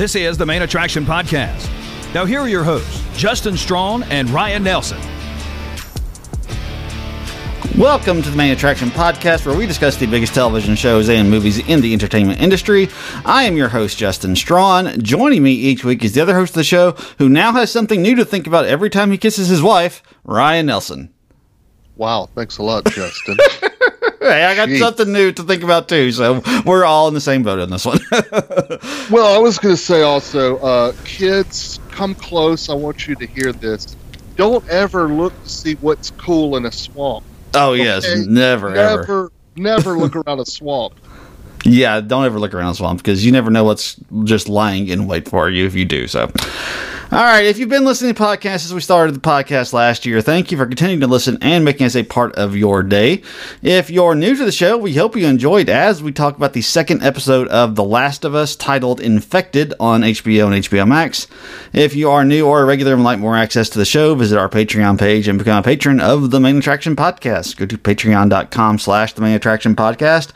This is the Main Attraction Podcast. Now, here are your hosts, Justin Strawn and Ryan Nelson. Welcome to the Main Attraction Podcast, where we discuss the biggest television shows and movies in the entertainment industry. I am your host, Justin Strawn. Joining me each week is the other host of the show, who now has something new to think about every time he kisses his wife, Ryan Nelson. Wow, thanks a lot, Justin. hey, I got Jeez. something new to think about too, so we're all in the same boat on this one. well, I was going to say also, uh, kids, come close. I want you to hear this. Don't ever look to see what's cool in a swamp. Oh okay? yes, never, never, ever. never look around a swamp. Yeah, don't ever look around a swamp because you never know what's just lying in wait for you if you do. So, all right, if you've been listening to podcasts as we started the podcast last year, thank you for continuing to listen and making us a part of your day. If you're new to the show, we hope you enjoyed as we talk about the second episode of The Last of Us titled Infected on HBO and HBO Max. If you are new or a regular and would like more access to the show, visit our Patreon page and become a patron of the Main Attraction Podcast. Go to patreon.com slash the Main Attraction Podcast,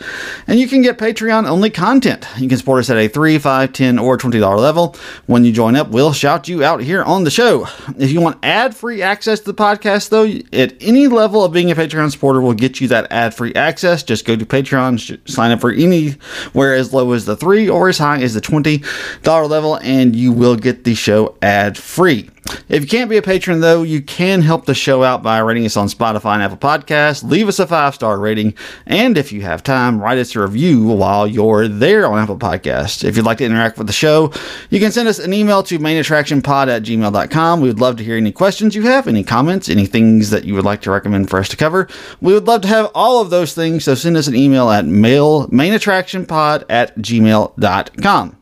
and you can get Patreon only content. You can support us at a 3 5 10 or $20 level. When you join up, we'll shout you out here on the show. If you want ad free access to the podcast, though, at any level of being a Patreon supporter will get you that ad free access. Just go to Patreon, sign up for anywhere as low as the three or as high as the $20 level, and you will get the show ad free. If you can't be a patron, though, you can help the show out by rating us on Spotify and Apple Podcasts. Leave us a five star rating. And if you have time, write us a review while you're there on Apple Podcasts. If you'd like to interact with the show, you can send us an email to mainattractionpod at gmail.com. We would love to hear any questions you have, any comments, any things that you would like to recommend for us to cover. We would love to have all of those things. So send us an email at mail mainattractionpod at gmail.com.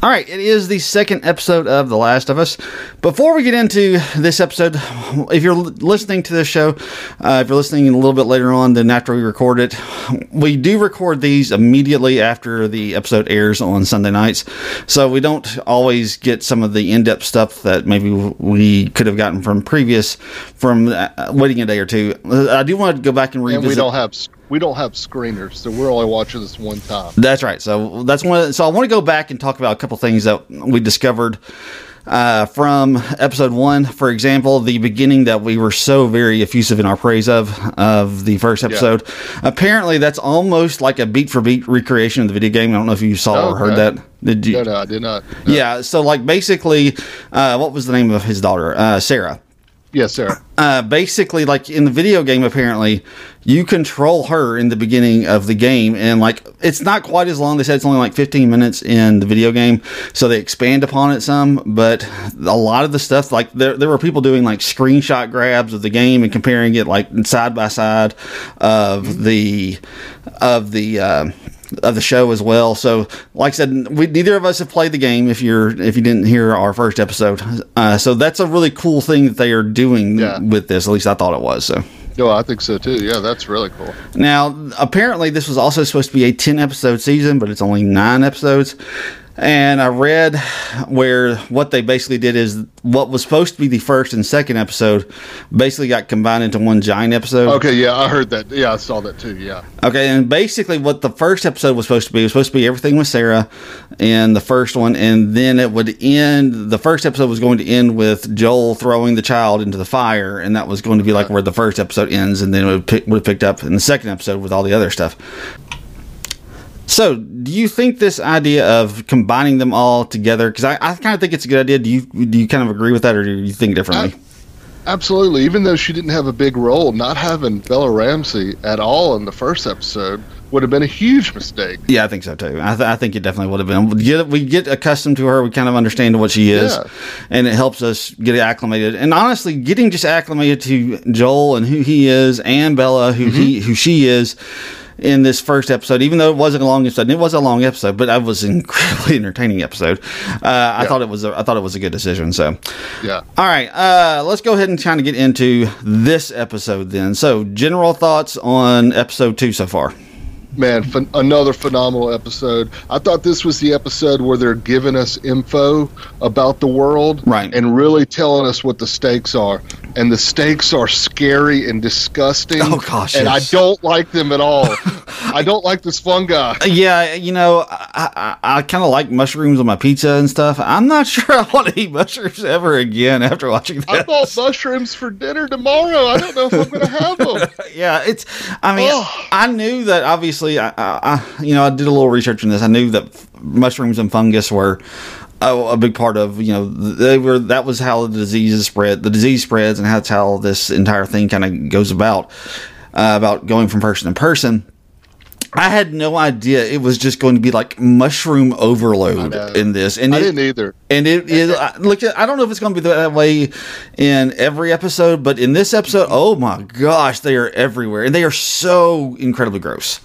All right, it is the second episode of The Last of Us. Before we get into this episode, if you're listening to this show, uh, if you're listening a little bit later on than after we record it, we do record these immediately after the episode airs on Sunday nights. So we don't always get some of the in depth stuff that maybe we could have gotten from previous, from uh, waiting a day or two. I do want to go back and revisit. And we don't have we don't have screeners, so we're only watching this one time. That's right. So that's one. So I want to go back and talk about a couple things that we discovered uh, from episode one. For example, the beginning that we were so very effusive in our praise of of the first episode. Yeah. Apparently, that's almost like a beat for beat recreation of the video game. I don't know if you saw or heard that. Did you? No, no, I did not. No. Yeah. So, like, basically, uh, what was the name of his daughter? Uh, Sarah. Yes, sir. Uh, basically, like in the video game, apparently, you control her in the beginning of the game, and like it's not quite as long. They said it's only like 15 minutes in the video game, so they expand upon it some. But a lot of the stuff, like there, there were people doing like screenshot grabs of the game and comparing it like side by side of the of the. Uh, of the show as well. So, like I said, we neither of us have played the game. If you're if you didn't hear our first episode, uh, so that's a really cool thing that they are doing yeah. with this. At least I thought it was. So. No, I think so too. Yeah, that's really cool. Now, apparently, this was also supposed to be a 10 episode season, but it's only nine episodes. And I read where what they basically did is what was supposed to be the first and second episode basically got combined into one giant episode. Okay, yeah, I heard that. Yeah, I saw that too. Yeah. Okay, and basically what the first episode was supposed to be was supposed to be everything with Sarah in the first one, and then it would end. The first episode was going to end with Joel throwing the child into the fire, and that was going to be like where the first episode ends, and then it would, pick, would have picked up in the second episode with all the other stuff. So, do you think this idea of combining them all together? Because I, I kind of think it's a good idea. Do you do you kind of agree with that, or do you think differently? absolutely. Even though she didn't have a big role, not having Bella Ramsey at all in the first episode would have been a huge mistake. Yeah, I think so too. I, th- I think it definitely would have been. We get, we get accustomed to her. We kind of understand what she is, yeah. and it helps us get acclimated. And honestly, getting just acclimated to Joel and who he is, and Bella, who mm-hmm. he who she is in this first episode, even though it wasn't a long episode. It was a long episode, but it was an incredibly entertaining episode. Uh, I thought it was a, I thought it was a good decision. So, yeah. All right, uh, let's go ahead and kind of get into this episode then. So, general thoughts on episode two so far man, ph- another phenomenal episode. I thought this was the episode where they're giving us info about the world, right, and really telling us what the stakes are. And the stakes are scary and disgusting. Oh gosh, and yes. I don't like them at all. I don't like this fungi. Uh, yeah, you know, I, I, I kind of like mushrooms on my pizza and stuff. I'm not sure I want to eat mushrooms ever again after watching I that. bought mushrooms for dinner tomorrow. I don't know if I'm going to have them. yeah, it's. I mean. I knew that obviously. I, I, I, you know, I did a little research on this. I knew that f- mushrooms and fungus were a, a big part of. You know, they were. That was how the diseases spread. The disease spreads, and that's how this entire thing kind of goes about. Uh, about going from person to person. I had no idea it was just going to be like mushroom overload in this, and I it, didn't either. and it is look. I don't know if it's going to be that way in every episode, but in this episode, oh my gosh, they are everywhere, and they are so incredibly gross.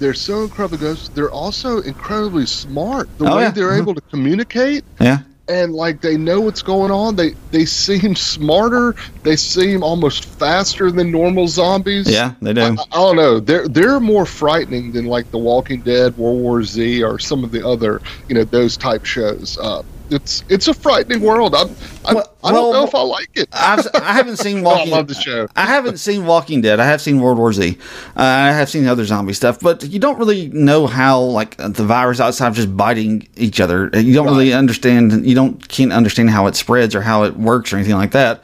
They're so incredibly gross. They're also incredibly smart. The Oh, way yeah. they're Mhm. able to communicate Yeah, and like they know what's going on. They they seem smarter. They seem almost faster than normal zombies. yeah, they do. I, I don't know. They're they're more frightening than like The Walking Dead, World War Z, or some of the other you know those type shows. Uh, it's it's a frightening world. I'm, I'm, Well- I don't know if I like it. I've, I haven't seen Oh, I Walking. love the show. I haven't seen Walking Dead. I have seen World War Z. Uh, I have seen other zombie stuff, but you don't really know how like the virus outside just biting each other. You don't really understand. You don't can't understand how it spreads or how it works or anything like that.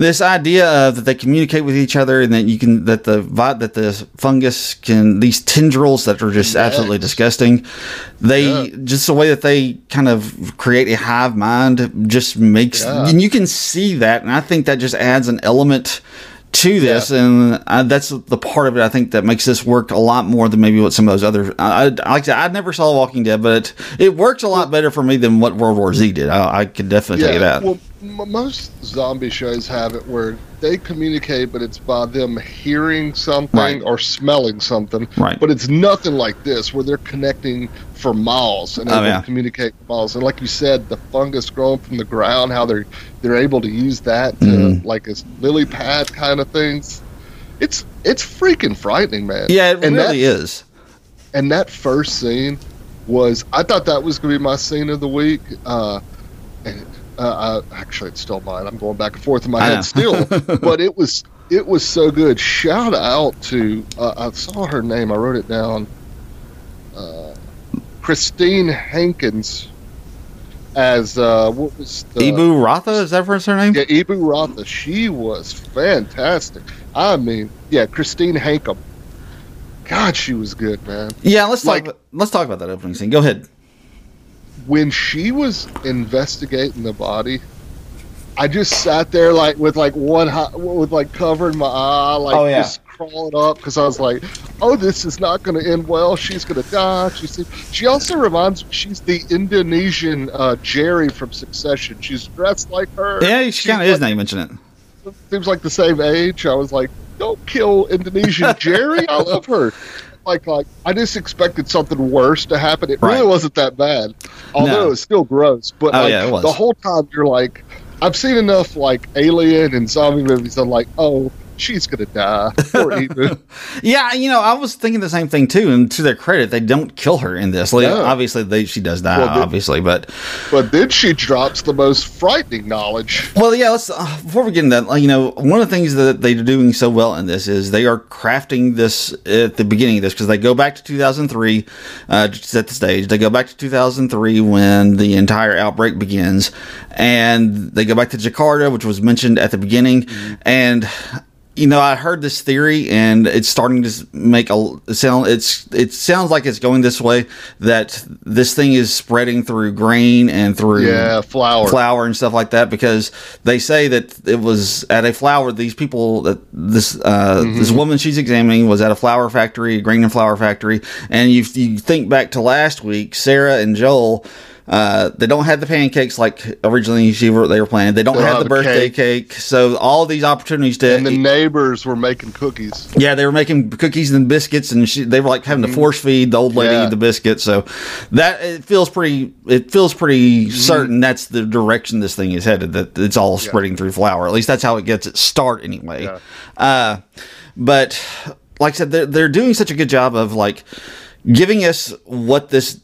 This idea of that they communicate with each other and that you can that the that the fungus can these tendrils that are just absolutely disgusting. They Yeah. just the way that they kind of create a hive mind just makes Yeah. and you can see that, and I think that just adds an element to this, and I, that's the part of it I think that makes this work a lot more than maybe what some of those other. I, I like I said, I never saw Walking Dead, but it, it works a lot better for me than what World War Z did. I, I could definitely tell you that. Well, m- most zombie shows have it where they communicate, but it's by them hearing something Right. or smelling something. Right. But it's nothing like this where they're connecting for miles and Oh, yeah. communicate for miles. And like you said, the fungus growing from the ground, how they're they're able to use that to Mhm. like as lily pad kind of things. It's it's freaking frightening, man. yeah, it and really that, is. and that first scene was I thought that was going to be my scene of the week. Uh, and, uh, uh, actually, it's still mine. I'm going back and forth in my head still, but it was it was so good. Shout out to uh, I saw her name. I wrote it down. Uh, Christine Hakim as uh, what was the Ibu Ratna is that her name? yeah, Ibu Ratna. She was fantastic. I mean, yeah, Christine Hakim. God, she was good, man. Yeah, let's Like- talk. Let's talk about that opening scene. Go ahead. When she was investigating the body, I just sat there like with like one hi- with like covering my eye, like Oh, yeah. just crawling up because I was like, "Oh, this is not going to end well. She's going to die." She seems, she also reminds me she's the Indonesian uh, Gerri from Succession. She's dressed like her. Yeah, she kind of is like- now you mention it. seems like the same age. I was like, "Don't kill Indonesian Gerri. I love her." Like, like I just expected something worse to happen. It Right. really wasn't that bad, although No. it was still gross. But Oh, like, yeah, the whole time you're like, I've seen enough like Alien and zombie movies. I'm like, oh, she's gonna die. Yeah, you know, I was thinking the same thing too. And to their credit, they don't kill her in this. Like, No. Obviously, they, she does die. Well, the- obviously, but but then she drops the most frightening knowledge. Well, yeah. Let's uh, before we get into that, you know, one of the things that they're doing so well in this is they are crafting this at the beginning of this because they go back to 2003 uh, to set the stage. They go back to 2003 when the entire outbreak begins, and they go back to Jakarta, which was mentioned at the beginning, and. You know, I heard this theory, and it's starting to make a sound. It's it sounds like it's going this way that this thing is spreading through grain and through Yeah, flower. flour and stuff like that because they say that it was at a flour these people that this uh, Mm-hmm. this woman she's examining was at a flour factory a grain and flour factory and you, you think back to last week sarah and joel uh, they don't have the pancakes like originally she were, they were planning. They don't have have the birthday cake. So all these opportunities to And the neighbors were making cookies. yeah, they were making cookies and biscuits, and she, they were like having to force feed the old lady Mm-hmm. Yeah. the biscuits. So that it feels pretty. It feels pretty Mm-hmm. certain that's the direction this thing is headed. That it's all spreading through flour. At least that's how it gets its start, anyway. Yeah. Uh, but like I said, they're, they're doing such a good job of like giving us what this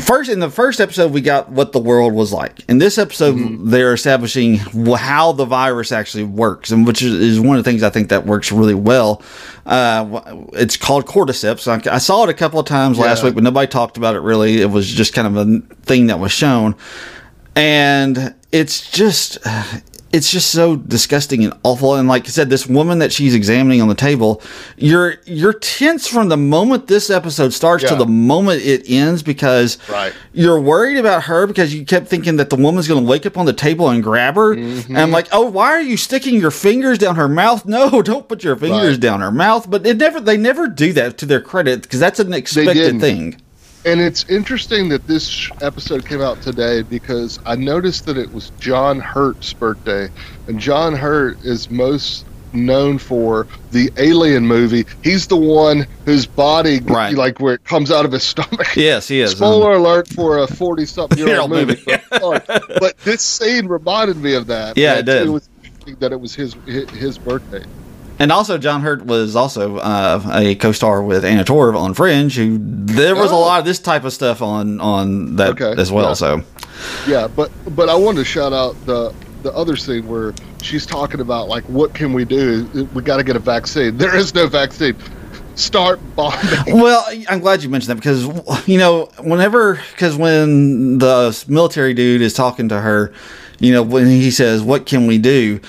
first in the first episode we got what the world was like. In this episode they're establishing how the virus actually works and which is, one of the things i think that works really well. Uh, it's called cordyceps. I, I saw it a couple of times last week but nobody talked about it really. It was just kind of a thing that was shown. And it's just it's just so disgusting and awful. And like i said this woman that she's examining on the table you're you're tense from the moment this episode starts to the moment it ends because Right. you're worried about her because you kept thinking that the woman's going to wake up on the table and grab her. Mm-hmm. and i'm like oh why are you sticking your fingers down her mouth? No don't put your fingers Right. down her mouth. But it never they never do that to their credit because that's an expected thing And it's interesting that this episode came out today because I noticed that it was John Hurt's birthday, and John Hurt is most known for the Alien movie. He's the one whose body, Right. like where it comes out of his stomach. yes he is Spoiler mm-hmm. alert for a forty-something-year-old movie. movie. but. But this scene reminded me of that. Yeah, it did. was that it was his, his birthday. And also, John Hurt was also uh, a co-star with Anna Torv on Fringe. Who there was a Oh. lot of this type of stuff on on that Okay, as well. yeah. So Yeah, but but I wanted to shout out the the other scene where she's talking about like what can we do? We got to get a vaccine. There is no vaccine. Start bombing. Well, I'm glad you mentioned that because you know whenever because when the military dude is talking to her, you know when he says, "What can we do?"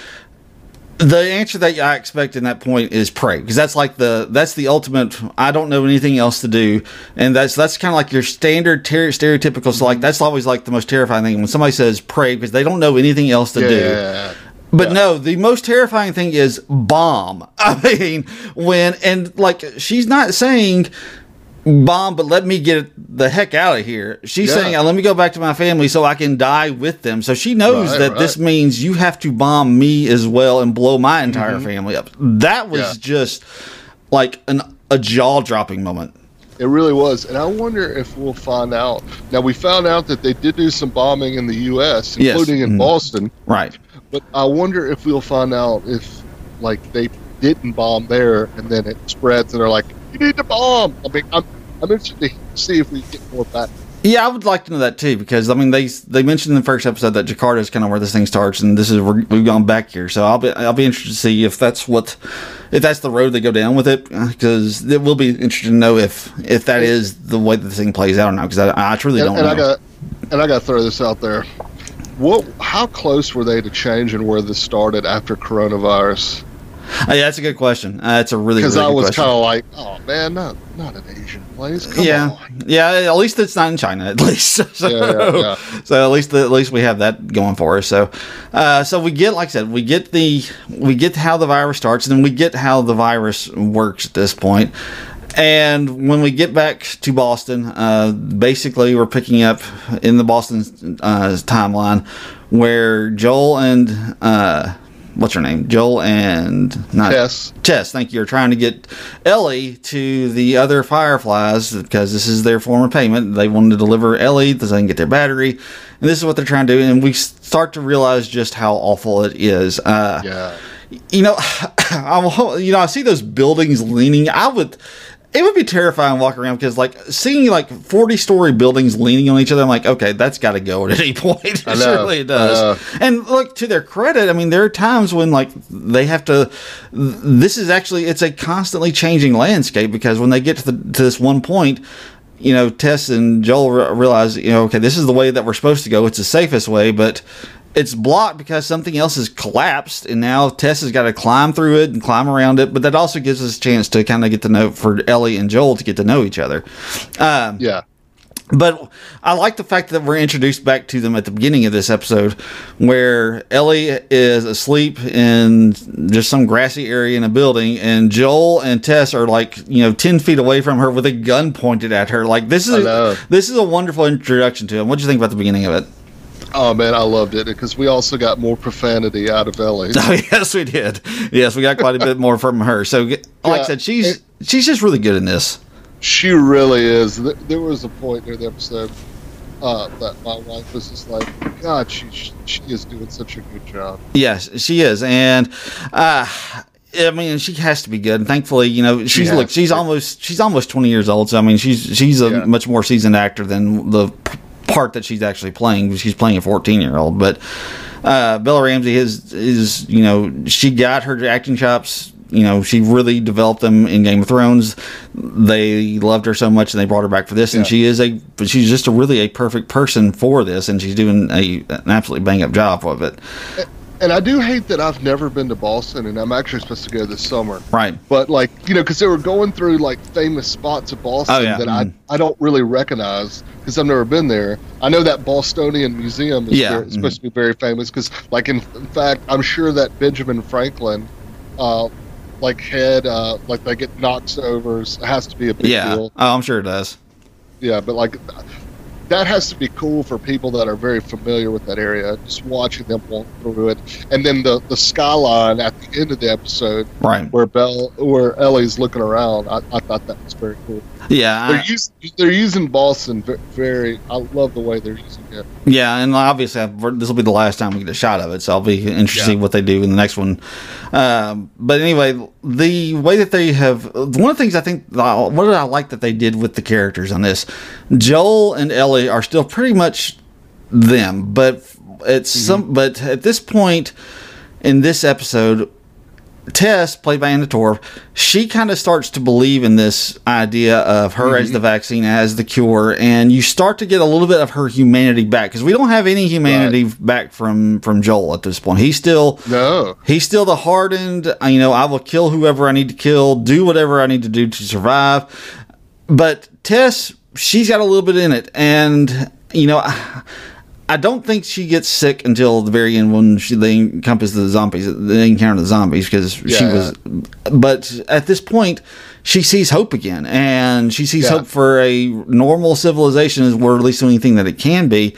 The answer that I expect in that point is pray because that's like the that's the ultimate. I don't know anything else to do, and that's that's kind of like your standard ter- stereotypical. So like mm-hmm. that's always like the most terrifying thing when somebody says pray because they don't know anything else to do. Yeah. But Yeah. no, the most terrifying thing is bomb. I mean, when and like she's not saying bomb, but let me get the heck out of here. She's Yeah. saying, "Let me go back to my family so I can die with them." So she knows Right, that this means you have to bomb me as well and blow my entire family up. That was Mm-hmm. Yeah. just like an a jaw dropping moment. It really was, and I wonder if we'll find out. Now we found out that they did do some bombing in the U.S., Yes. including in Mhm. Boston. Right. But I wonder if we'll find out if like they didn't bomb there, and then it spreads, and they're like, "You need to bomb." I mean, I'm I'm interested to see if we get more back. Yeah, I would like to know that too because I mean they they mentioned in the first episode that Jakarta is kind of where this thing starts and this is we've gone back here so I'll be I'll be interested to see if that's what if that's the road they go down with it because it will be interesting to know if if that is the way that this thing plays out or not because I, I truly and, don't and know. I got and I got to throw this out there. What? How close were they to changing where this started after coronavirus? Oh, yeah, that's a good question. Uh, that's a really good question. Because really I was kind of like, oh man, not not an Asian place. Come yeah, on. yeah. At least it's not in China. At least, so, Yeah, yeah, yeah. so at least at least we have that going for us. So, uh, so we get like I said, we get the we get how the virus starts, and then we get how the virus works at this point. And when we get back to Boston, uh, basically we're picking up in the Boston uh, timeline where Joel and uh, what's her name, Joel and not Tess. Tess, thank you, are trying to get Ellie to the other Fireflies because this is their form of payment. They want to deliver Ellie so they can get their battery, and this is what they're trying to do. And we start to realize just how awful it is. Uh, Yeah. you know, I'm, you know, I see those buildings leaning. I would. It would be terrifying walking around because, like, seeing like forty-story buildings leaning on each other, I'm like, okay, that's got to go at any point. It I know, certainly I does. And look, to their credit, I mean, there are times when like they have to. This is actually it's a constantly changing landscape because when they get to the to this one point, you know, Tess and Joel re- realize, you know, okay, this is the way that we're supposed to go. It's the safest way, but it's blocked because something else has collapsed, and now Tess has got to climb through it and climb around it. But that also gives us a chance to kind of get to know for Ellie and Joel to get to know each other. Um, Yeah. but I like the fact that we're introduced back to them at the beginning of this episode, where Ellie is asleep in just some grassy area in a building, and Joel and Tess are like you know ten feet away from her with a gun pointed at her. Like this is this is a wonderful introduction to him. What do you think about the beginning of it? Oh man, I loved it because we also got more profanity out of Ellie. Oh yes, we did. Yes, we got quite a bit more from her. So, like I said, she's it- she's just really good in this. She really is. There was a point near the episode uh, that my wife was just like, "God, she she is doing such a good job." Yes, she is, and uh, I mean, she has to be good. And thankfully, you know, she's look, she's almost she's almost twenty years old. So I mean, she's she's a Yeah. much more seasoned actor than the part that she's actually playing. She's playing a fourteen year old, but uh, Bella Ramsey is is you know she got her acting chops. You know, she really developed them in Game of Thrones. They loved her so much, and they brought her back for this. And she is a, she's just a really a perfect person for this, and she's doing a an absolutely bang up job of it. And I do hate that I've never been to Boston, and I'm actually supposed to go this summer. Right. But like you know, because they were going through like famous spots of Boston Oh, yeah. that I I don't really recognize because I've never been there. I know that Bostonian Museum is Yeah. very, supposed to be very famous because like in, in fact I'm sure that Benjamin Franklin, uh, like head uh like they get knocks over has to be a big Yeah. deal. Oh, I'm sure it does. Yeah, but like that has to be cool for people that are very familiar with that area. Just watching them walk through it, and then the the skyline at the end of the episode Right. where Bell where Ellie's looking around. I, I thought that was very cool. Yeah. They're I- using they're using Boston very. I love the way they're using it. Yeah, and obviously this will be the last time we get a shot of it, so I'll be interested to see Yeah. what they do in the next one. Um, but anyway, the way that they have one of the things I think what did I like that they did with the characters on this, Joel and Ellie are still pretty much them, but it's some but at this point in this episode Tess, played by Anna Torv, she kind of starts to believe in this idea of her as the vaccine, as the cure, and you start to get a little bit of her humanity back because we don't have any humanity back from from Joel at this point. He's still No, he's still the hardened. uh, You know, I will kill whoever I need to kill, do whatever I need to do to survive. But Tess, she's got a little bit in it, and you know. I, I don't think she gets sick until the very end when she, they encompass the zombies, they encounter the zombies because she Yeah. was. But at this point, she sees hope again, and she sees Yeah. hope for a normal civilization, or at least anything that it can be.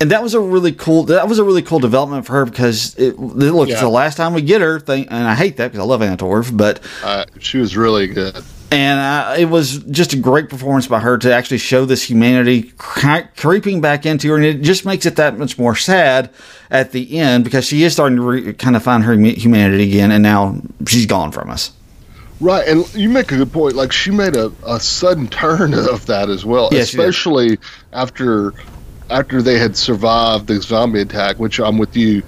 And that was a really cool. That was a really cool development for her because it, look, it's the last time we get her. Thing, and I hate that because I love Anna Torv, but uh, she was really good. And uh, it was just a great performance by her to actually show this humanity cre- creeping back into her, and it just makes it that much more sad at the end because she is starting to re- kind of find her humanity again, and now she's gone from us. Right, and you make a good point. Like she made a, a sudden turn of that as well, especially after after they had survived the zombie attack. Which I'm with you.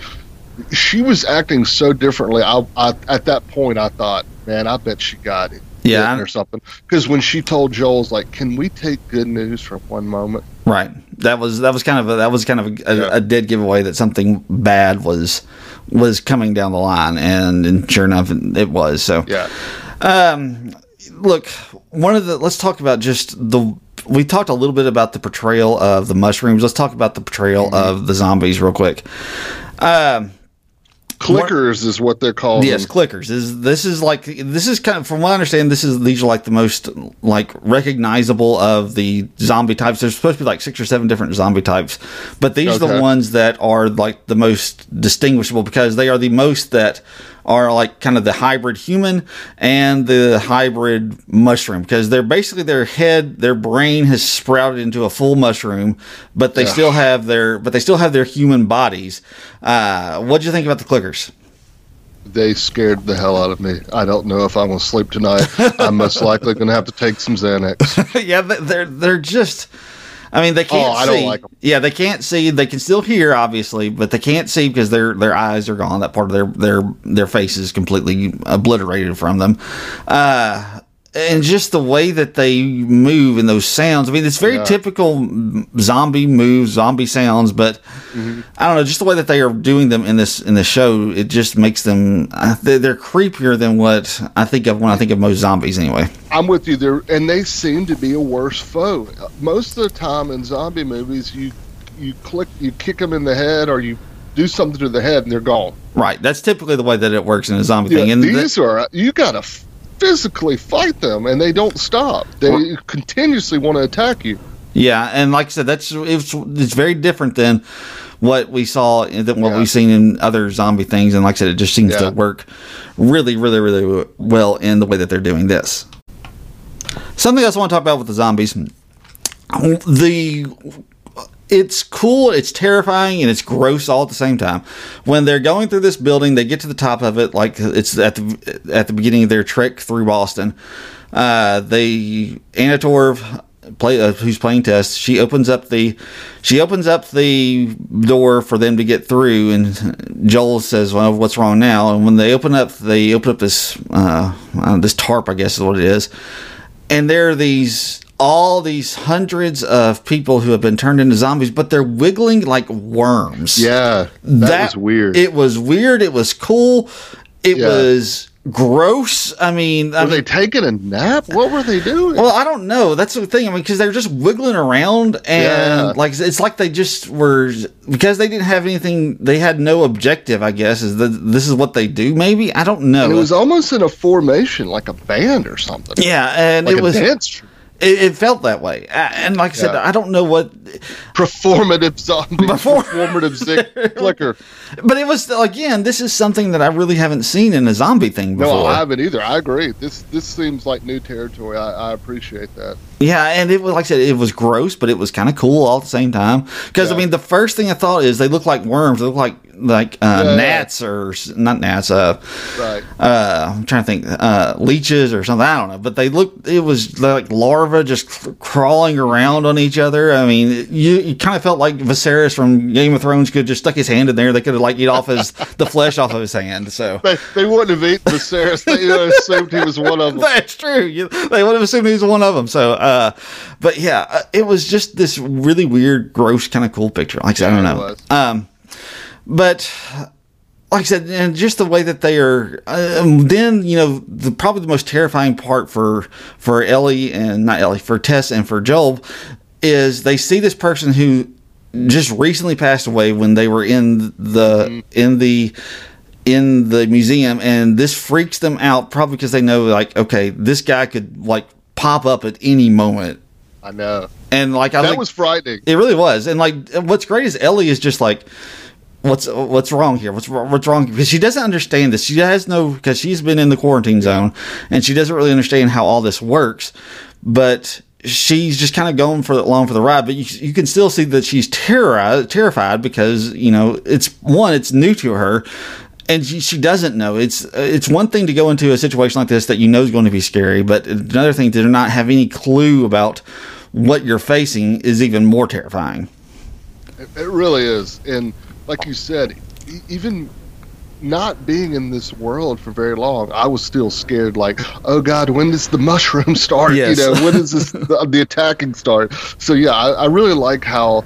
She was acting so differently. I, I at that point I thought, man, I bet she got it. Yeah, or something. Because when she told Joel's like, "Can we take good news from one moment?" Right. That was that was kind of a, that was kind of a, a, Yeah. a dead giveaway that something bad was was coming down the line, and, and sure enough, it was. So Yeah, Um, look, one of the let's talk about just the we talked a little bit about the portrayal of the mushrooms. Let's talk about the portrayal of the zombies real quick. Um, clickers is what they're called. yes, clickers. Is this is like this is kind of from what I understand. This is these are like the most like recognizable of the zombie types. There's supposed to be like six or seven different zombie types, but these are the ones that are like the most distinguishable because they are the most that are like kind of the hybrid human and the hybrid mushroom because they're basically their head their brain has sprouted into a full mushroom but they Yeah. still have their but they still have their human bodies uh what do you think about the clickers They scared the hell out of me. I don't know if I'm gonna sleep tonight. I'm most likely gonna have to take some Xanax. yeah, they- they're they're just. I mean, they can't Oh, I see. like. Yeah, they can't see. They can still hear, obviously, but they can't see because their their eyes are gone. That part of their their their face is completely obliterated from them. Uh, and just the way that they move and those sounds. I mean, it's very Yeah. typical zombie moves, zombie sounds. But Mm-hmm. I don't know, just the way that they are doing them in this in the show, it just makes them. They're, they're creepier than what I think of when I think of most zombies. Anyway. I'm with you there, and they seem to be a worse foe. Most of the time in zombie movies, you you click, you kick them in the head, or you do something to the head, and they're gone. Right. That's typically the way that it works in a zombie Yeah, thing. And th- these are you gotta physically fight them, and they don't stop. They continuously want to attack you. yeah, and like I said, that's it's it's very different than what we saw than what Yeah. we've seen in other zombie things. And like I said, it just seems Yeah. to work really, really, really well in the way that they're doing this. Something else I want to talk about with the zombies. The it's cool, it's terrifying, and it's gross all at the same time. When they're going through this building, they get to the top of it, like it's at the at the beginning of their trek through Boston. Uh, they Anna Torv play uh, who's playing Tess, She opens up the she opens up the door for them to get through, and Joel says, "Well, what's wrong now?" And when they open up, they open up this uh, uh, this tarp, I guess is what it is, and there are these all these hundreds of people who have been turned into zombies, but they're wiggling like worms. Yeah, that, was weird. It was weird. It was cool. It Yeah. was gross. I mean, I were mean, they taking a nap? What were they doing? well, I don't know. That's the thing. I mean, because they're just wiggling around, and Yeah. like it's like they just were because they didn't have anything. They had no objective. I guess is that this is what they do. Maybe I don't know. and it was almost in a formation, like a band or something. yeah, and like it was. dance troupe. It, it felt that way, and like I said, Yeah. I don't know what, performative zombie, Before- performative flicker. but it was again. This is something that I really haven't seen in a zombie thing before. No, I haven't either. I agree. This this seems like new territory. I, I appreciate that. Yeah, and it was like I said, it was gross, but it was kind of cool all at the same time. Because I mean, the first thing I thought is they look like worms. They look like like uh, Yeah. gnats or s- not gnats. Uh, Right. uh, I'm trying to think, uh, leeches or something. I don't know, but they looked. It was like larvae just cr- crawling around on each other. I mean, you, you kind of felt like Viserys from Game of Thrones could just stuck his hand in there. They could have like eat off his the flesh off of his hand. So They, they wouldn't have eaten Viserys. They assumed he was one of them. That's true. They would have assumed he was one of them. So, uh, but yeah, uh, it was just this really weird, gross, kind of cool picture. Like I said, I don't know. Um, but like I said, and just the way that they are. Um, then you know, the probably the most terrifying part for for Ellie and not Ellie for Tess and for Joel is they see this person who just recently passed away when they were in the in the in the museum and this freaks them out probably because they know like okay this guy could like pop up at any moment. I know. and like I That like, was frightening. it really was. And like what's great is Ellie is just like what's what's wrong here? What's wrong what's wrong? Because she doesn't understand this. She has no because she's been in the quarantine zone and she doesn't really understand how all this works. But she's just kind of going for along for the ride. But you, you can still see that she's terrorized terrified because you know it's one it's new to her and she, she doesn't know it's it's one thing to go into a situation like this that you know is going to be scary but another thing to not have any clue about what you're facing is even more terrifying It, it really is. And like you said, e- even not being in this world for very long, I was still scared. Like, oh God, when does the mushroom start? Yes. You know, when does this the, the attacking start? So yeah, I, I really like how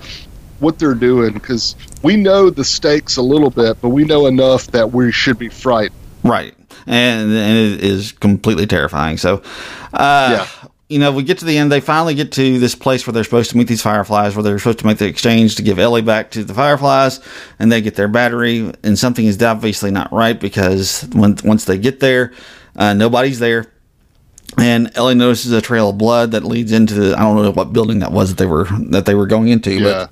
what they're doing because we know the stakes a little bit, but we know enough that we should be frightened. Right. And, and it is completely terrifying. So, uh, Yeah. you know, we get to the end. They finally get to this place where they're supposed to meet these fireflies, where they're supposed to make the exchange to give Ellie back to the fireflies, and they get their battery. And something is obviously not right because when, once they get there, uh, nobody's there. And Ellie notices a trail of blood that leads into the, I don't know what building that was that they were that they were going into, Yeah. but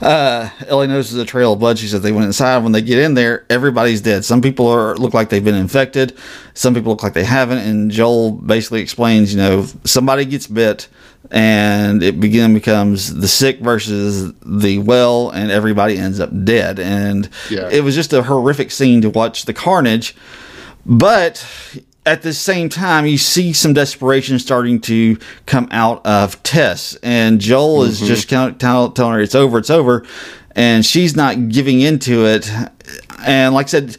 uh, Ellie notices a trail of blood. She says they went inside. When they get in there, everybody's dead. Some people are look like they've been infected. Some people look like they haven't. And Joel basically explains, you know, somebody gets bit, and it begin becomes the sick versus the well, and everybody ends up dead. And Yeah. it was just a horrific scene to watch the carnage. But at the same time, you see some desperation starting to come out of Tess, and Joel is mm-hmm. just kind of tell, telling her it's over, it's over, and she's not giving into it. And like I said,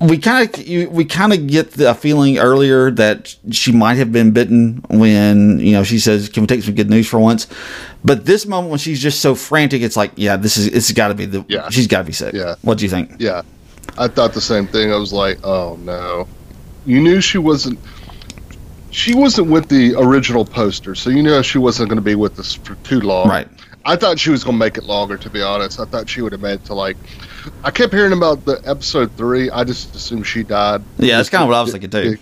we kind of we kind of get the feeling earlier that she might have been bitten when you know she says, "Can we take some good news for once?" But this moment when she's just so frantic, it's like, yeah, this is it's got to be the Yeah. she's got to be sick. Yeah. What do you think? Yeah, I thought the same thing. I was like, oh no. You knew she wasn't. She wasn't with the original poster, so you knew she wasn't going to be with us for too long. Right. I thought she was going to make it longer. To be honest, I thought she would have made it to like. I kept hearing about the episode three. I just assumed she died. Yeah, that's kind of what I was thinking too.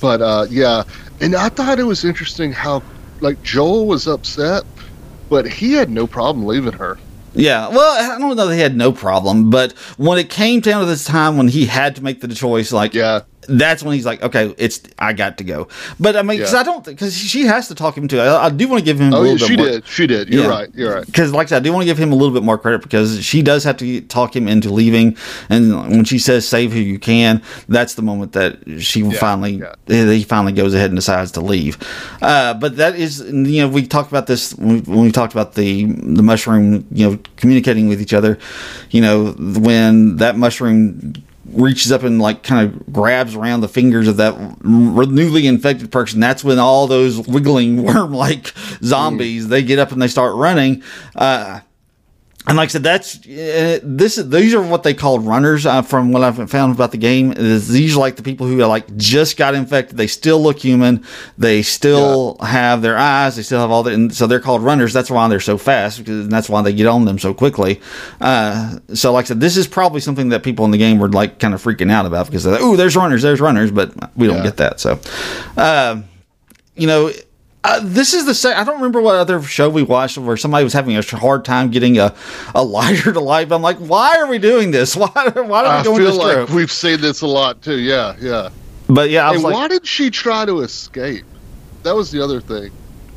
But uh, yeah, and I thought it was interesting how like Joel was upset, but he had no problem leaving her. Yeah, well, I don't know that he had no problem, but when it came down to this time when he had to make the choice, like, Yeah, that's when he's like, okay, it's I got to go. But I mean, because Yeah. I don't because she has to talk him to. I, I do want to give him a Oh, little yeah, bit she more. did. She did. You're Yeah. right. You're right. Because, like I said, I do want to give him a little bit more credit because she does have to talk him into leaving. And when she says "save who you can," that's the moment that she Yeah, finally he finally goes ahead and decides to leave. Uh, but that is, you know, we talked about this when we, when we talked about the the mushroom, you know, communicating with each other. You know, when that mushroom reaches up and like kind of grabs around the fingers of that newly infected person that's when all those wiggling worm like zombies they get up and they start running. Uh and like I said, that's uh, this. These are what they call runners. Uh, from what I've found about the game, is these are like the people who are like just got infected. They still look human. They still have their eyes. They still have all that, and so they're called runners. That's why they're so fast because that's why they get on them so quickly. Uh, so like I said, this is probably something that people in the game were like kind of freaking out about because they're like, "Oh, there's runners, there's runners," but we don't Yeah. get that. So, uh, you know, uh, this is the same. I don't remember what other show we watched where somebody was having a hard time getting a, a lighter to light. I'm like, why are we doing this? Why, why are we I going feel like trope? we've seen this a lot too. Yeah, yeah. But yeah, I Hey, like, why did she try to escape? That was the other thing.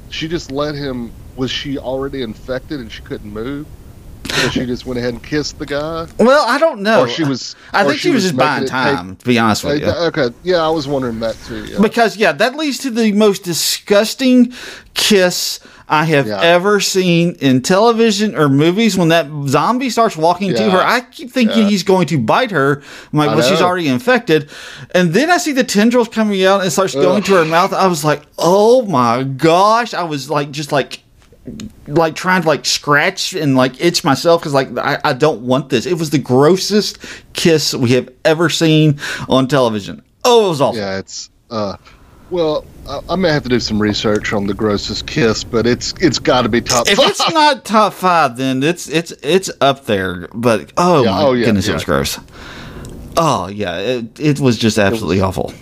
She just let him. Was she already infected and she couldn't move? So she just went ahead and kissed the guy. well, I don't know. Or she was. I think she, was, just making buying it take- time. to be honest with you. Okay, yeah, I was wondering that too. Yeah. Because yeah, that leads to the most disgusting kiss I have Yeah. ever seen in television or movies. When that zombie starts walking to her, I keep thinking Yeah. he's going to bite her. I'm like, I well, she's already infected, and then I see the tendrils coming out and starts going to her mouth. I was like, oh my gosh! I was like, just like like trying to like scratch and like itch myself because like I, I don't want this. It was the grossest kiss we have ever seen on television. Oh, it was awful. yeah, it's. uh Well, I, I may have to do some research on the grossest kiss, but it's it's got to be top If five. it's not top five, then it's it's it's up there. But oh Yeah, my oh, yeah, goodness, it yeah. was gross. Oh yeah, it, it was just absolutely awful.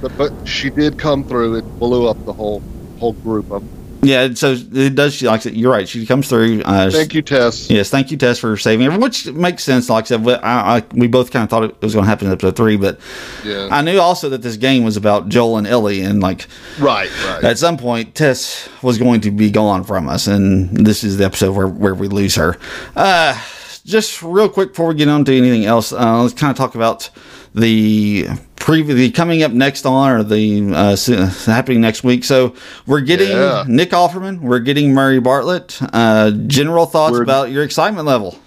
but, but she did come through. It blew up the whole whole group of. Yeah, so it does. She likes it. you're right. She comes through. Uh, Thank you, Tess. Yes, thank you, Tess, for saving her, which makes sense. Like I said, we- I, I, we both kind of thought it was going to happen in episode three, but Yeah. I knew also that this game was about Joel and Ellie, and like Right, right. at some point, Tess was going to be gone from us, and this is the episode where, where we lose her. Uh, just real quick before we get on to anything else, uh, let's kind of talk about the preview, the coming up next on, or the uh, happening next week. So we're getting Yeah. Nick Offerman, we're getting Murray Bartlett. Uh, general thoughts We're- about your excitement level?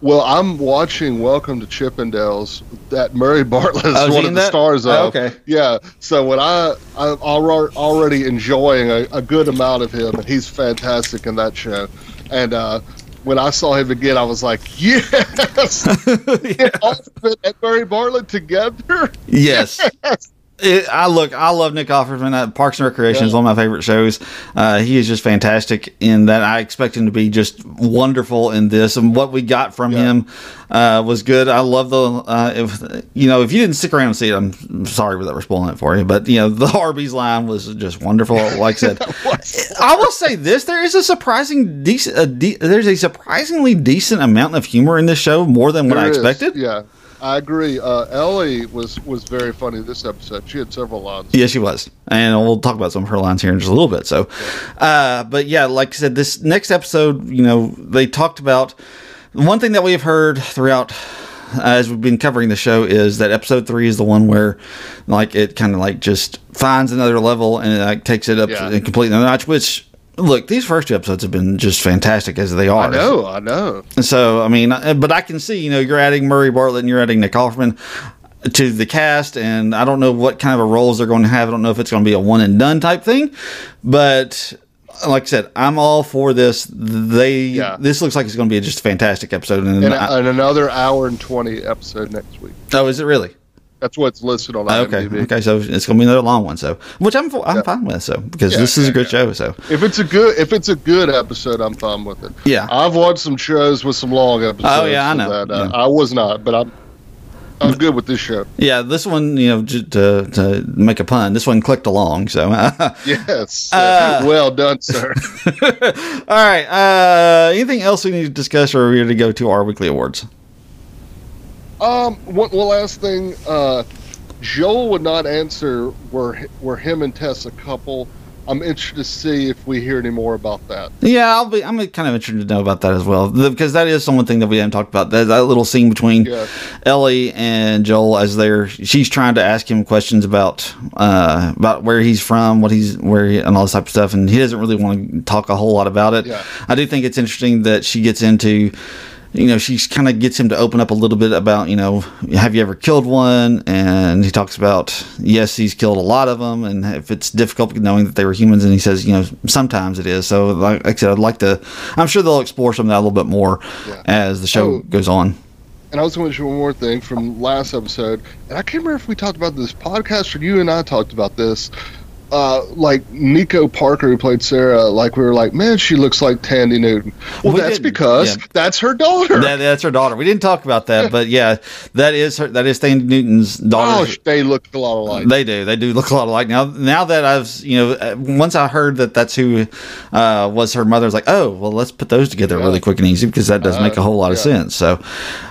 Well, I'm watching Welcome to Chippendales that Murray Bartlett is Oh, one of the that? stars Oh, of. okay. Yeah. So when I I'm already enjoying a, a good amount of him, and he's fantastic in that show. And uh, when I saw him again, I was like, yes, Offerman and Murray Bartlett together. Yes. It, I look. I love Nick Offerman. Uh, Parks and Recreation is Yeah. one of my favorite shows. Uh, he is just fantastic in that. I expect him to be just wonderful in this, and what we got from Yeah. him uh, was good. I love the. Uh, if you know, if you didn't stick around and see it, I'm sorry that we're spoiling it for you. But you know, the Arby's line was just wonderful. Like I said, I will say this: there is a surprising decent. De- there's a surprisingly decent amount of humor in this show, more than what I There is, expected. Yeah. I agree. Uh, Ellie was was very funny this episode. She had several lines. Yes, she was, and we'll talk about some of her lines here in just a little bit. So, uh, but yeah, like I said, this next episode, you know, they talked about one thing that we have heard throughout uh, as we've been covering the show is that episode three is the one where, like, it kind of like just finds another level and it like takes it up Yeah. and completely another notch. Which, look, these first two episodes have been just fantastic as they are. I know. I know. So I mean, uh, but I can see you know you're adding Murray Bartlett and you're adding Nick Offerman to the cast, and I don't know what kind of a roles they're going to have. I don't know if it's going to be a one and done type thing, but like I said, I'm all for this. They Yeah. this looks like it's going to be just a fantastic episode. And, And, I- and another hour and twenty episode next week. oh, is it really? That's what's listed on Okay, IMDb. okay, so it's going to be another long one. So which I'm I'm Yeah. fine with. So because Yeah, this is a good yeah. show. So If it's a good if it's a good episode, I'm fine with it. Yeah. I've watched some shows with some long episodes. Oh, yeah, I know. That, uh, Yeah. I was not, but I'm I'm good with this show. yeah, this one you know to, to make a pun, this one clicked along. So. Yes. Uh, well done, sir. All right. Uh, anything else we need to discuss, or are we ready to go to our weekly awards? Um. One, one last thing. Uh, Joel would not answer. Were were him and Tess a couple? I'm interested to see if we hear any more about that. Yeah, I'll be. I'm kind of interested to know about that as well because that is some one thing that we haven't talked about. That, that little scene between. Ellie and Joel as they're she's trying to ask him questions about uh, about where he's from, what he's where he, and all this type of stuff, and he doesn't really want to talk a whole lot about it. Yeah. I do think it's interesting that she gets into. You know, she kind of gets him to open up a little bit about, you know, have you ever killed one? And he talks about, yes, he's killed a lot of them, and if it's difficult knowing that they were humans, and he says, you know, sometimes it is. So, like, I said, I'd like to. I'm sure they'll explore some of that a little bit more Yeah. as the show Oh. goes on. And I was going to show one more thing from last episode, and I can't remember if we talked about this podcast or you and I talked about this. Uh, like Nico Parker, who played Sarah, like we were like, man, she looks like Thandie Newton. Well, We that's because yeah. that's her daughter. That, that's her daughter. We didn't talk about that, but yeah, that is her. That is Thandie Newton's oh, daughter. they look a lot alike. They do. They do look a lot alike. Now, now that I've, you know, uh, once I heard that that's who uh, was her mother, I was like, oh, well, let's put those together Yeah. really quick and easy because that does Uh, make a whole lot of sense. So,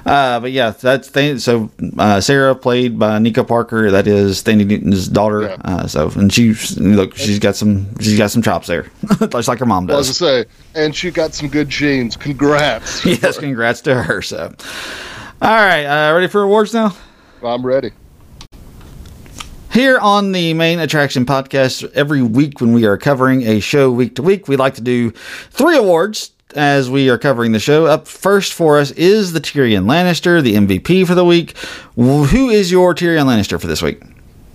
uh, but yeah, that's Stan- so uh, Sarah played by Nico Parker. That is Thandie Newton's daughter. Yeah. Uh, so, and she look, she's got some, she's got some chops there, just like her mom I was does. to say, and she got some good genes. Congrats. yes, congrats to her. So, all right, uh, ready for awards now? I'm ready. Here on the main attraction podcast, every week when we are covering a show week to week, we like to do three awards as we are covering the show. Up first for us is the Tyrion Lannister, the MVP for the week. Who is your Tyrion Lannister for this week?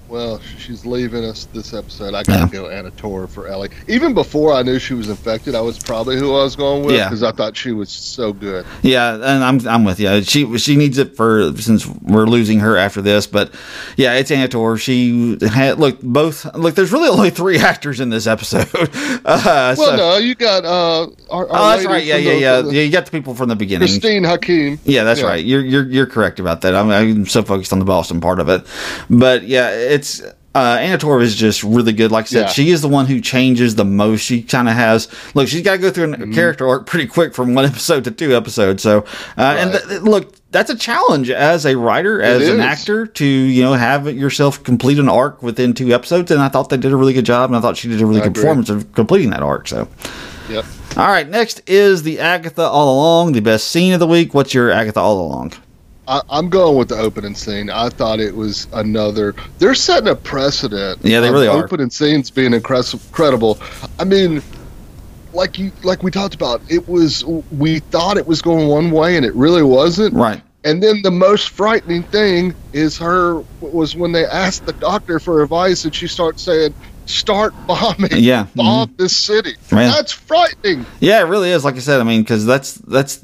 Well, she's leaving us this episode. I gotta Yeah. go Anna Torv for Ellie. Even before I knew she was infected, I was probably who I was going with Yeah. because I thought she was so good. Yeah, and I'm I'm with you. She she needs it for since we're losing her after this, but yeah, it's Anna Torv. She had look both look. There's really only three actors in this episode. Uh, Well, so- no, you got uh, our, our oh, that's right. Yeah, yeah, the- yeah. the- yeah. You got the people from the beginning. Christine Hakim. Yeah, that's Yeah. right. You're you're you're correct about that. I'm, I'm so focused on the Boston part of it, but yeah, it's uh, is just really good. Like I said, Yeah. she is the one who changes the most. She kind of has look. She's got to go through a Mm-hmm. character arc pretty quick from one episode to two episodes. So, uh, and Right. th- th- look, that's a challenge as a writer, as an actor, to you know have yourself complete an arc within two episodes. And I thought they did a really good job, and I thought she did a really I good agree. performance of completing that arc. So. Yep. All right, next is the Agatha All Along, the best scene of the week. What's your Agatha All Along? I, I'm going with the opening scene. I thought it was another. They're setting a precedent. Yeah, they really are. Opening scenes being incredible. I mean, like you, like we talked about, it was. We thought it was going one way, and it really wasn't. Right. And then the most frightening thing is her was when they asked the doctor for advice, and she starts saying, "Start bombing, Yeah. Mm-hmm. bomb this city." Man. That's frightening. Yeah, it really is. Like I said, I mean, because that's that's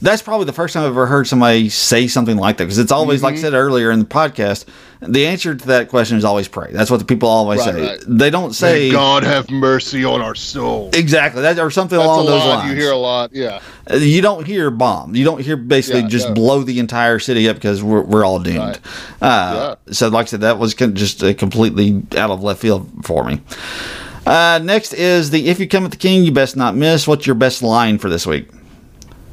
that's probably the first time I've ever heard somebody say something like that. Because it's always, like I said earlier in the podcast, the answer to that question is always pray. That's what the people always Right, say. right. They don't say May God have mercy on our soul. exactly that or something That's along those line lines. you hear a lot. Yeah. You don't hear bomb. You don't hear basically Yeah, just no. blow the entire city up because we're, we're all doomed. Right. Uh, So, like I said, that was just completely out of left field for me. Uh, next is the if you come at the king, you best not miss. What's your best line for this week?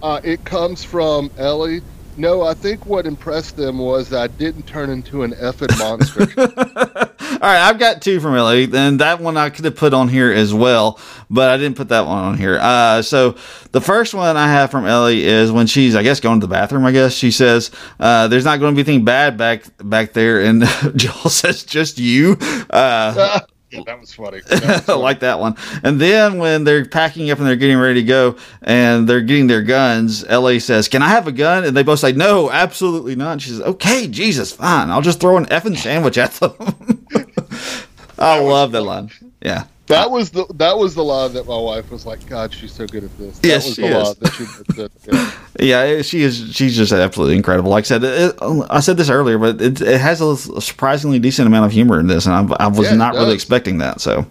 Uh, it comes from Ellie. No, I think what impressed them was that I didn't turn into an effing monster. All right, I've got two from Ellie, and that one I could have put on here as well, but I didn't put that one on here. Uh, so the first one I have from Ellie is when she's, I guess, going to the bathroom. I guess she says, uh, "There's not going to be anything bad back back there," and Joel says, "Just you." Uh, yeah, that was funny. I like that one. And then when they're packing up and they're getting ready to go and they're getting their guns, Ellie says, Can I have a gun? And they both say, No, absolutely not. And she says, Okay, Jesus, fine. I'll just throw an effing sandwich at them. I love that line. Yeah. That was the that was the line that my wife was like, God, she's so good at this. That Yes, was she the is. that she said. Yeah. Yeah, she is. She's just absolutely incredible. Like I said, it, I said this earlier, but it, it has a surprisingly decent amount of humor in this, and I, I was Yeah, not really expecting that. So,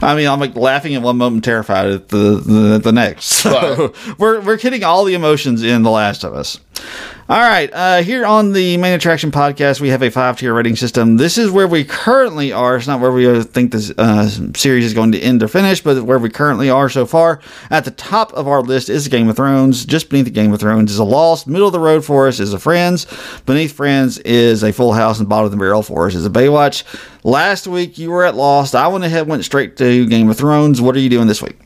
I mean, I'm like laughing at one moment, terrified at the the, the next. So Right. we're we're hitting all the emotions in The Last of Us. All right, uh, here on the main attraction podcast, we have a five tier rating system. This is where we currently are. It's not where we think this uh, series is going to end or finish, but where we currently are so far. At the top of our list is Game of Thrones. Just beneath the Game of Thrones is a Lost. Middle of the road for us is a Friends. Beneath Friends is a Full House, and bottom of the barrel for us is a Baywatch. Last week you were at Lost. I went ahead, went straight to Game of Thrones. What are you doing this week?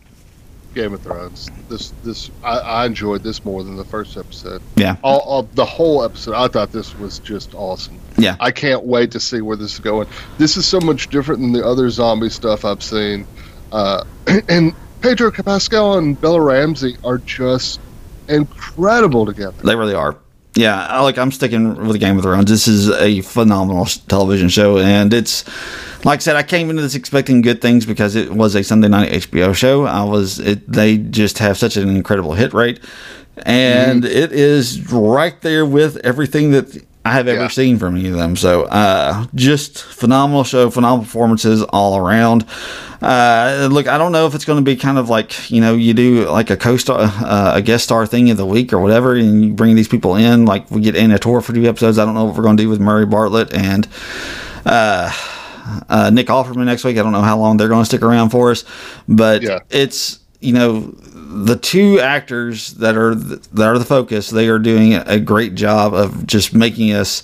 Game of Thrones. This this I, I enjoyed this more than the first episode. Yeah. All, all the whole episode. I thought this was just awesome. Yeah. I can't wait to see where this is going. This is so much different than the other zombie stuff I've seen. Uh, and Pedro Pascal and Bella Ramsey are just incredible together. They really are. Yeah, I- like I'm sticking with the Game of Thrones. This is a phenomenal television show, and it's like I said, I came into this expecting good things because it was a Sunday night HBO show. I was it, they just have such an incredible hit rate, and mm-hmm. it is right there with everything that I have ever Yeah. seen from any of them. So, uh, just phenomenal show, phenomenal performances all around. Uh, look, I don't know if it's going to be kind of like you know you do like a co-star, uh, a guest star thing of the week or whatever, and you bring these people in. Like we get Anna Torv for two episodes. I don't know what we're going to do with Murray Bartlett and uh, uh, Nick Offerman next week. I don't know how long they're going to stick around for us, but Yeah. it's you know the two actors that are th- that are the focus. They are doing a great job of just making us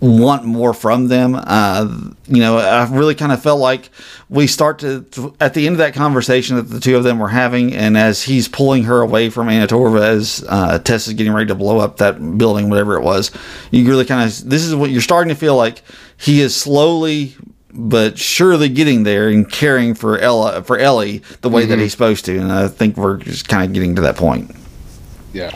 want more from them. Uh, you know, I really kind of felt like we start to, to- at the end of that conversation that the two of them were having, and as he's pulling her away from Anna Torv as uh, Tess is getting ready to blow up that building, whatever it was, you really kind of this is what you're starting to feel like he is slowly but surely getting there and caring for Ella for Ellie the way that he's supposed to, and I think we're just kind of getting to that point. Yeah.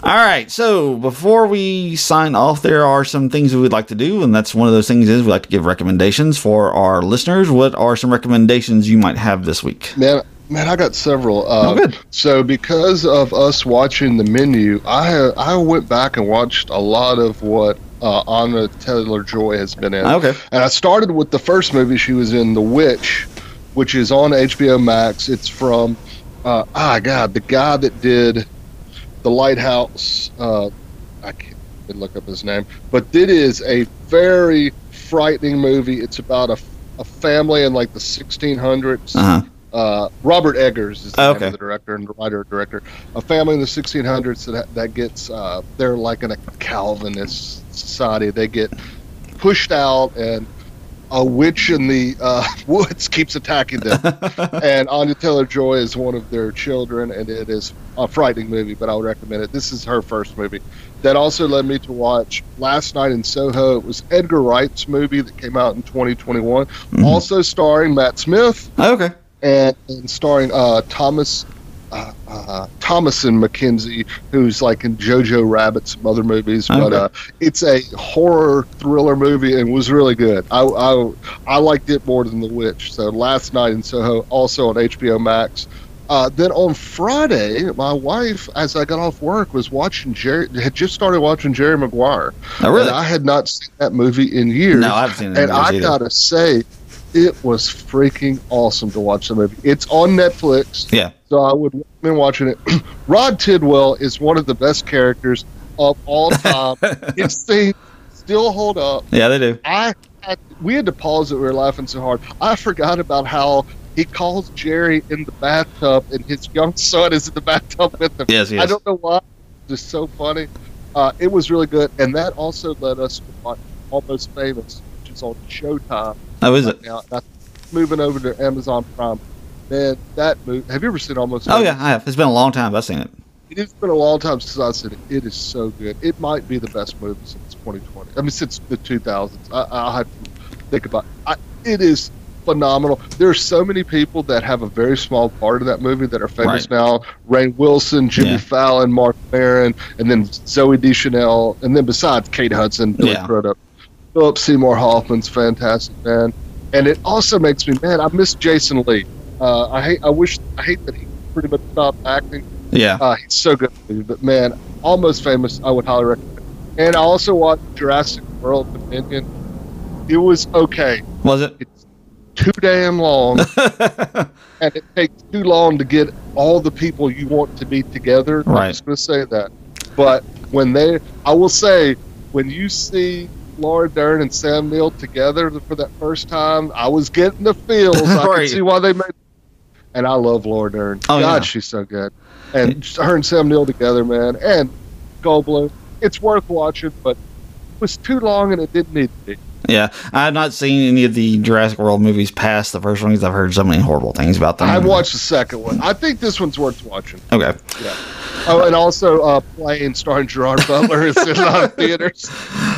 All right, so before we sign off, there are some things we would like to do, and that's one of those things is we like to give recommendations for our listeners. What are some recommendations you might have this week? Man, man, I got several. Uh, Oh, good. So because of us watching the menu, I I went back and watched a lot of what uh, Anya Taylor Joy has been in. Okay. And I started with the first movie she was in, The Witch, which is on HBO Max. It's from uh, ah God, the guy that did the Lighthouse. Uh, I can't look up his name, but it is a very frightening movie. It's about a, a family in like the 1600s Uh huh. Uh, Robert Eggers is the Oh, name okay. of the director and writer director. A family in the 1600s that that gets uh, they're like in a Calvinist society. They get pushed out, and a witch in the uh, woods keeps attacking them. and Anya Taylor Joy is one of their children, and it is a frightening movie. But I would recommend it. This is her first movie. That also led me to watch Last Night in Soho. It was Edgar Wright's movie that came out in 2021, also starring Matt Smith Okay. And, and starring uh, Thomas uh, uh, Thomasin McKenzie, who's like in Jojo Rabbit, some other movies. But uh, it's a horror thriller movie and was really good. I, I I liked it more than The Witch. So last night in Soho, also on HBO Max. Uh, then on Friday, my wife, as I got off work, was watching Jerry. Had just started watching Jerry Maguire. Oh, really? And I had not seen that movie in years. No, I haven't seen it in And years I either. gotta say, it was freaking awesome to watch the movie. It's on Netflix, Yeah. so I would recommend watching it. Rod Tidwell is one of the best characters of all time. His scenes still hold up. Yeah, they do. I had, we had to pause it. We were laughing so hard. I forgot about how he calls Jerry in the bathtub, and his young son is in the bathtub with him. Yes, yes. I don't know why. It's just so funny. Uh, it was really good, and that also led us to watch Almost Famous, is on Showtime Oh, is it? now. That's moving over to Amazon Prime. Man, that movie. Have you ever seen Almost? Oh, yeah, I have. It's been a long time. I've seen it. It has been a long time since I've seen it. It is so good. It might be the best movie since 2020. I mean, since the 2000s. I, I have to think about. I, it is phenomenal. There are so many people that have a very small part in that movie that are famous Right. now. Rainn Wilson, Jimmy Yeah. Fallon, Marc Maron, and then Zooey Deschanel, and then besides Kate Hudson, Billy Yeah. Crudup. Philip Seymour Hoffman's fantastic, man. And it also makes me, man, I miss Jason Lee. Uh, I hate, I wish, I hate that he pretty much stopped acting. Yeah. Uh, he's so good, but man, almost famous. I would highly recommend. And I also watched Jurassic World Dominion. It was okay. Was it? It's too damn long, and it takes too long to get all the people you want to be together. I'm just going to say that. but when they, I will say, when you see Laura Dern and Sam Neill together for that first time, I was getting the feels. I can see why they made. And I love Laura Dern. Oh, God, yeah. she's so good. And her and Sam Neill together, man, and Goldblum. It's worth watching, but it was too long and it didn't need to be. Yeah, I've not seen any of the Jurassic World movies past the first one because I've heard so many horrible things about them. I've watched the second one. I think this one's worth watching. Okay. Yeah. Oh, and also uh, Plane starring Gerard Butler is in a lot of theaters.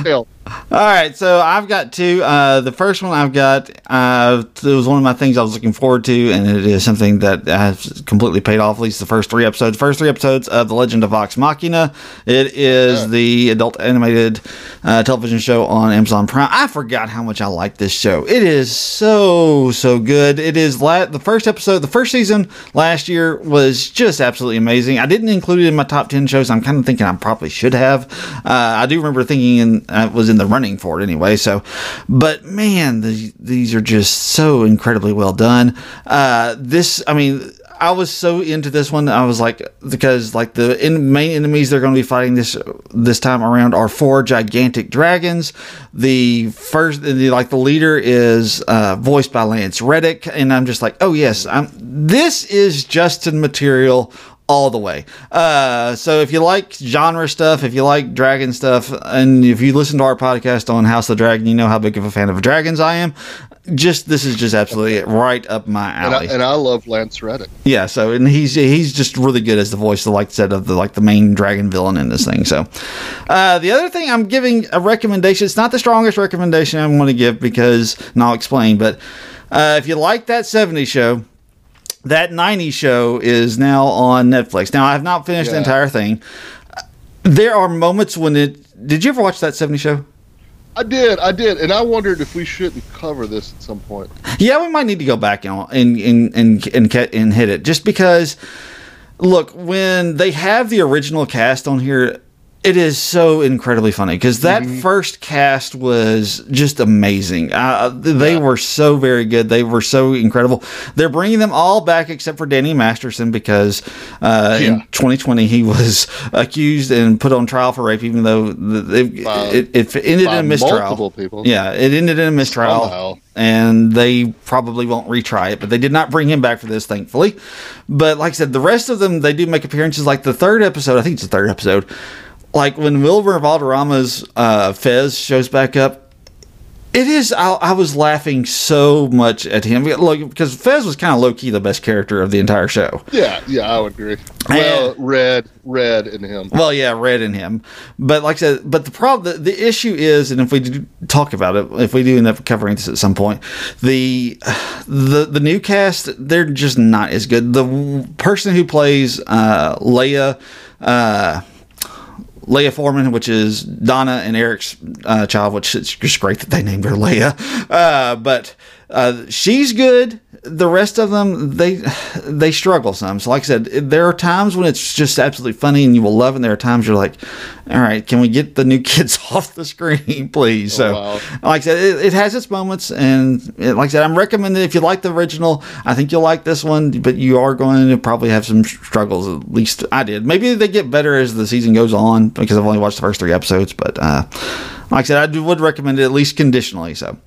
Still, All right, so I've got two. Uh, the first one I've got uh, it was one of my things I was looking forward to, and it is something that has completely paid off. At least the first three episodes. First three episodes of The Legend of Vox Machina. It is Yeah. the adult animated uh, television show on Amazon Prime. I forgot how much I like this show. It is so so good. It is la- the first episode, the first season last year was just absolutely amazing. I didn't include it in my top ten shows. I'm kind of thinking I probably should have. Uh, I do remember thinking in, I was in the running for it anyway. So, but man, the, these are just so incredibly well done. Uh, this, I mean. I was so into this one. I was like, because like the in, main enemies they're going to be fighting this this time around are four gigantic dragons. The first, the, like the leader is uh, voiced by Lance Reddick, and I'm just like, oh yes, I'm. This is Justin material all the way. Uh, so if you like genre stuff, if you like dragon stuff, and if you listen to our podcast on House of the Dragon, you know how big of a fan of dragons I am. Just this is just absolutely right up my and I, alley. and I love Lance Reddick. Yeah, so and he's he's just really good as the voice, like said, of the like the main dragon villain in this thing. So, uh, the other thing I'm giving a recommendation. It's not the strongest recommendation I'm going to give because, and I'll explain. But uh, if you like that '70s show, that '90s show is now on Netflix. Now I have not finished the entire thing. There are moments when it. Did you ever watch that '70s show? I did, I did, and I wondered if we shouldn't cover this at some point. Yeah, we might need to go back and and and and and, and hit it just because. Look, when they have the original cast on here, it is so incredibly funny because that first cast was just amazing. Uh, they Yeah. were so very good. They were so incredible. They're bringing them all back except for Danny Masterson because uh, in 2020 he was accused and put on trial for rape, even though it, By- it, it ended in a mistrial. multiple people. Yeah, it ended in a mistrial Somehow. and they probably won't retry it, but they did not bring him back for this, thankfully. But like I said, the rest of them they do make appearances. Like the third episode, I think it's the third episode. Like when Wilmer Valderrama's uh, Fez shows back up, it is. I, I was laughing so much at him. Look, because Fez was kind of low key the best character of the entire show. Yeah, yeah, I would agree. Well, Red, Red, and him. Well, yeah, Red in him, but like I said, but the problem, the, the issue is, and if we do talk about it, if we do end up covering this at some point, the the the new cast, they're just not as good. The person who plays uh, Leia. Uh, Leia Forman, which is Donna and Eric's uh, child, which it's just great that they named her Leia. Uh, but uh, she's good. The rest of them, they they struggle some. So, like I said, there are times when it's just absolutely funny and you will love it. And there are times you're like, all right, can we get the new kids off the screen, please? So, wow. like I said, it, it has its moments. And it, like I said, I'm recommending if you like the original, I think you'll like this one, but you are going to probably have some struggles. At least I did. Maybe they get better as the season goes on because I've only watched the first three episodes. But uh, like I said, I would recommend it at least conditionally. So.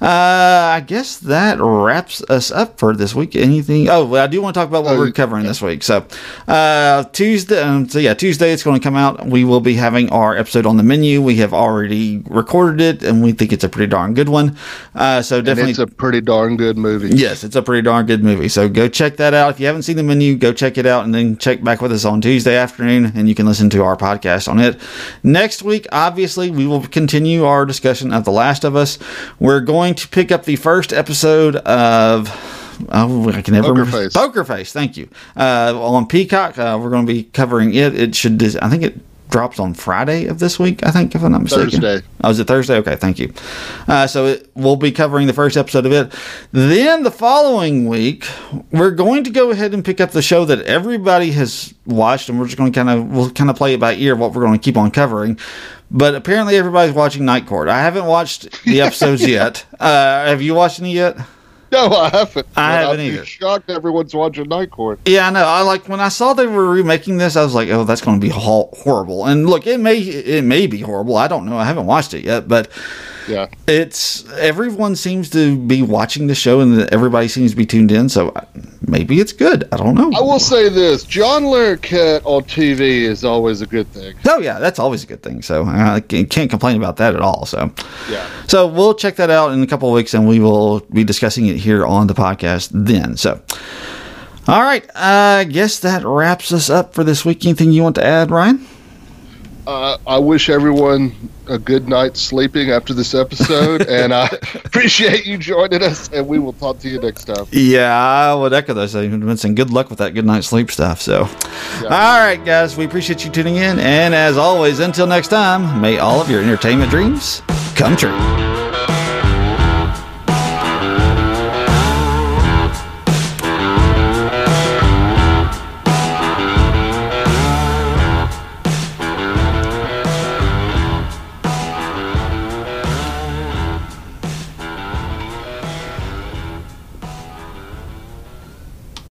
Uh, I guess that wraps us up for this week. Anything? Oh, well, I do want to talk about what Oh, we're covering this week. So, uh, Tuesday. Um, so yeah, Tuesday it's going to come out. We will be having our episode on the menu. We have already recorded it, and we think it's a pretty darn good one. Uh, so And definitely. it's a pretty darn good movie. Yes, it's a pretty darn good movie. So go check that out. If you haven't seen the menu, go check it out and then check back with us on Tuesday afternoon and you can listen to our podcast on it. Next week, obviously, we will continue our discussion of The Last of Us. We're going to pick up the first episode of. Oh, I can never Poker remember. Face. Poker Face. Thank you. Uh, on Peacock, uh, we're going to be covering it. It should. I think it drops on Friday of this week. I think, if I'm not mistaken. Thursday. Oh, is it Thursday? Okay, thank you. Uh, so it, we'll be covering the first episode of it. Then the following week, we're going to go ahead and pick up the show that everybody has watched, and we're just going to kind of we'll kind of play it by ear what we're going to keep on covering. But apparently, everybody's watching Night Court. I haven't watched the episodes yet. Uh, have you watched any yet? No, I haven't. I haven't be either. Shocked everyone's watching Night Court. Yeah, I know. I like when I saw they were remaking this. I was like, "Oh, that's going to be ho- horrible." And look, it may it may be horrible. I don't know. I haven't watched it yet, but Yeah. it's everyone seems to be watching the show, and everybody seems to be tuned in. So maybe it's good. I don't know. I will say this: John Larroquette on TV is always a good thing. Oh yeah, that's always a good thing. So I can't complain about that at all. So Yeah. so we'll check that out in a couple of weeks, and we will be discussing it here on the podcast then. So. All right, I guess that wraps us up for this week. Anything you want to add, Ryan? Uh, I wish everyone a good night's sleeping after this episode, and I appreciate you joining us. And we will talk to you next time. Yeah, I would echo those sentiments and good luck with that good night's sleep stuff. So, Yeah. all right, guys, we appreciate you tuning in. And as always, until next time, may all of your entertainment dreams come true.